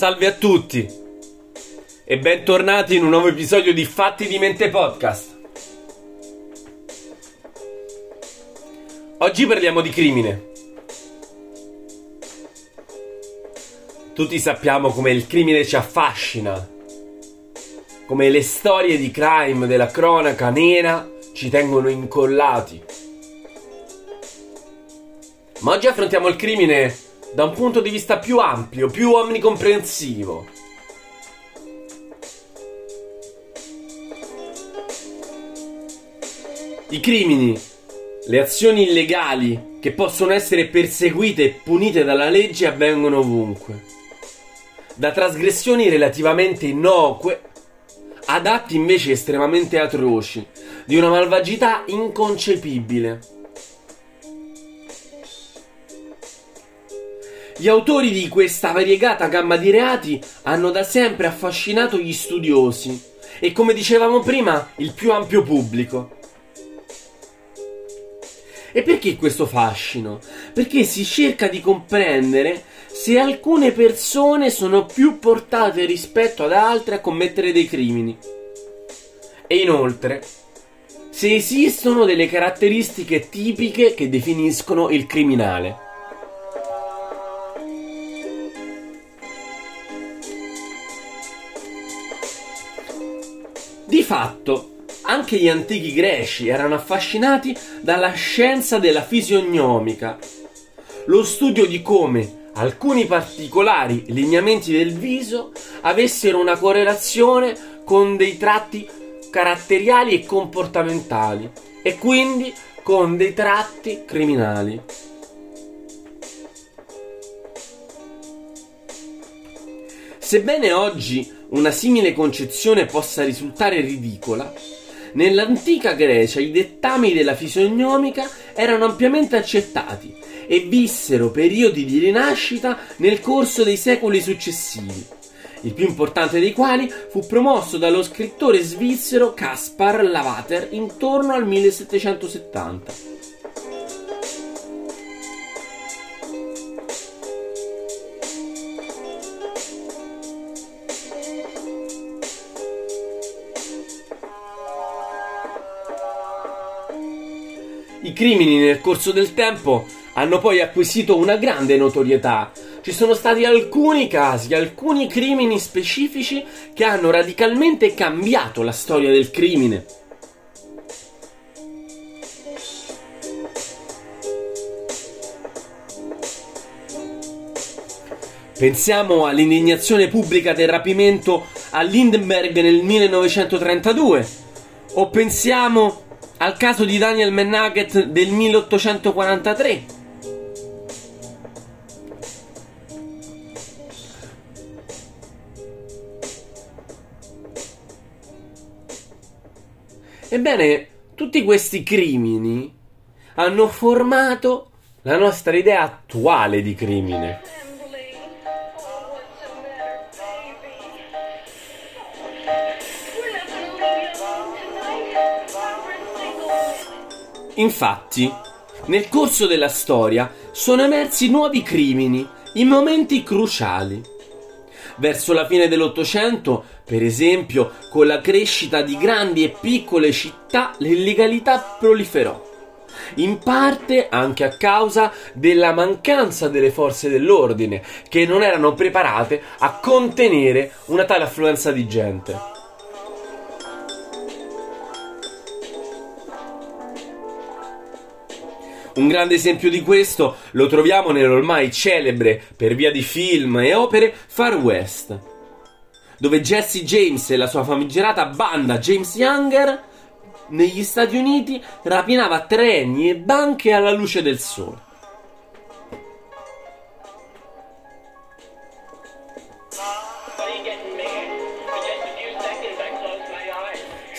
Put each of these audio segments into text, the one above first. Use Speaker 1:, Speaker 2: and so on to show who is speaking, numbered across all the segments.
Speaker 1: Salve a tutti e bentornati in un nuovo episodio di Fatti di Mente Podcast. Oggi parliamo di crimine. Tutti sappiamo come il crimine ci affascina, come le storie di crime della cronaca nera ci tengono incollati. Ma oggi affrontiamo il crimine da un punto di vista più ampio, più omnicomprensivo. I crimini, le azioni illegali che possono essere perseguite e punite dalla legge avvengono ovunque. Da trasgressioni relativamente innocue ad atti invece estremamente atroci, di una malvagità inconcepibile. Gli autori di questa variegata gamma di reati hanno da sempre affascinato gli studiosi e, come dicevamo prima, il più ampio pubblico. E perché questo fascino? Perché si cerca di comprendere se alcune persone sono più portate rispetto ad altre a commettere dei crimini. E inoltre, se esistono delle caratteristiche tipiche che definiscono il criminale. Di fatto, anche gli antichi greci erano affascinati dalla scienza della fisionomica, lo studio di come alcuni particolari lineamenti del viso avessero una correlazione con dei tratti caratteriali e comportamentali e quindi con dei tratti criminali. Sebbene oggi una simile concezione possa risultare ridicola, nell'antica Grecia i dettami della fisionomica erano ampiamente accettati e vissero periodi di rinascita nel corso dei secoli successivi, il più importante dei quali fu promosso dallo scrittore svizzero Caspar Lavater intorno al 1770. I crimini nel corso del tempo hanno poi acquisito una grande notorietà. Ci sono stati alcuni casi, alcuni crimini specifici che hanno radicalmente cambiato la storia del crimine. Pensiamo all'indignazione pubblica del rapimento a Lindenberg nel 1932 o pensiamo al caso di Daniel Mennaget del 1843. Ebbene, tutti questi crimini hanno formato la nostra idea attuale di crimine. Infatti, nel corso della storia sono emersi nuovi crimini in momenti cruciali. Verso la fine dell'Ottocento, per esempio, con la crescita di grandi e piccole città, l'illegalità proliferò. In parte anche a causa della mancanza delle forze dell'ordine, che non erano preparate a contenere una tale affluenza di gente. Un grande esempio di questo lo troviamo nell'ormai celebre, per via di film e opere, Far West, dove Jesse James e la sua famigerata banda James Younger negli Stati Uniti rapinava treni e banche alla luce del sole.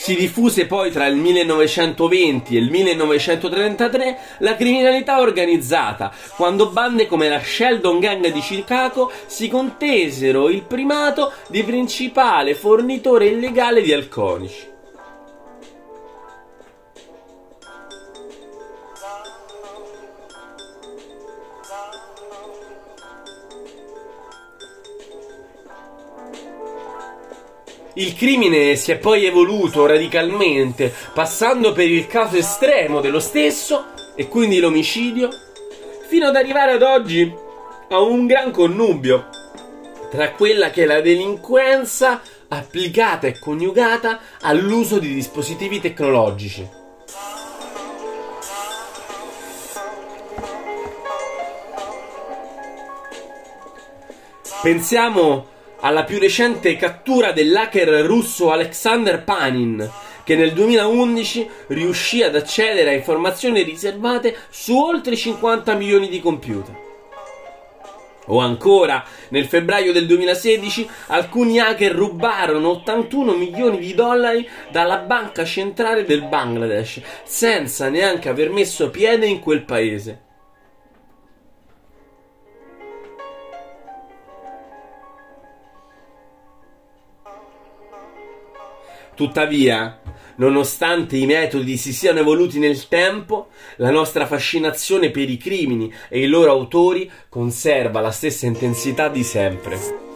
Speaker 1: Si diffuse poi tra il 1920 e il 1933 la criminalità organizzata, quando bande come la Sheldon Gang di Chicago si contesero il primato di principale fornitore illegale di alcolici. Il crimine si è poi evoluto radicalmente, passando per il caso estremo dello stesso, e quindi l'omicidio, fino ad arrivare ad oggi a un gran connubio tra quella che è la delinquenza applicata e coniugata all'uso di dispositivi tecnologici. Pensiamo alla più recente cattura dell'hacker russo Alexander Panin, che nel 2011 riuscì ad accedere a informazioni riservate su oltre 50 milioni di computer. O ancora, nel febbraio del 2016 alcuni hacker rubarono 81 milioni di dollari dalla banca centrale del Bangladesh senza neanche aver messo piede in quel paese. Tuttavia, nonostante i metodi si siano evoluti nel tempo, la nostra fascinazione per i crimini e i loro autori conserva la stessa intensità di sempre.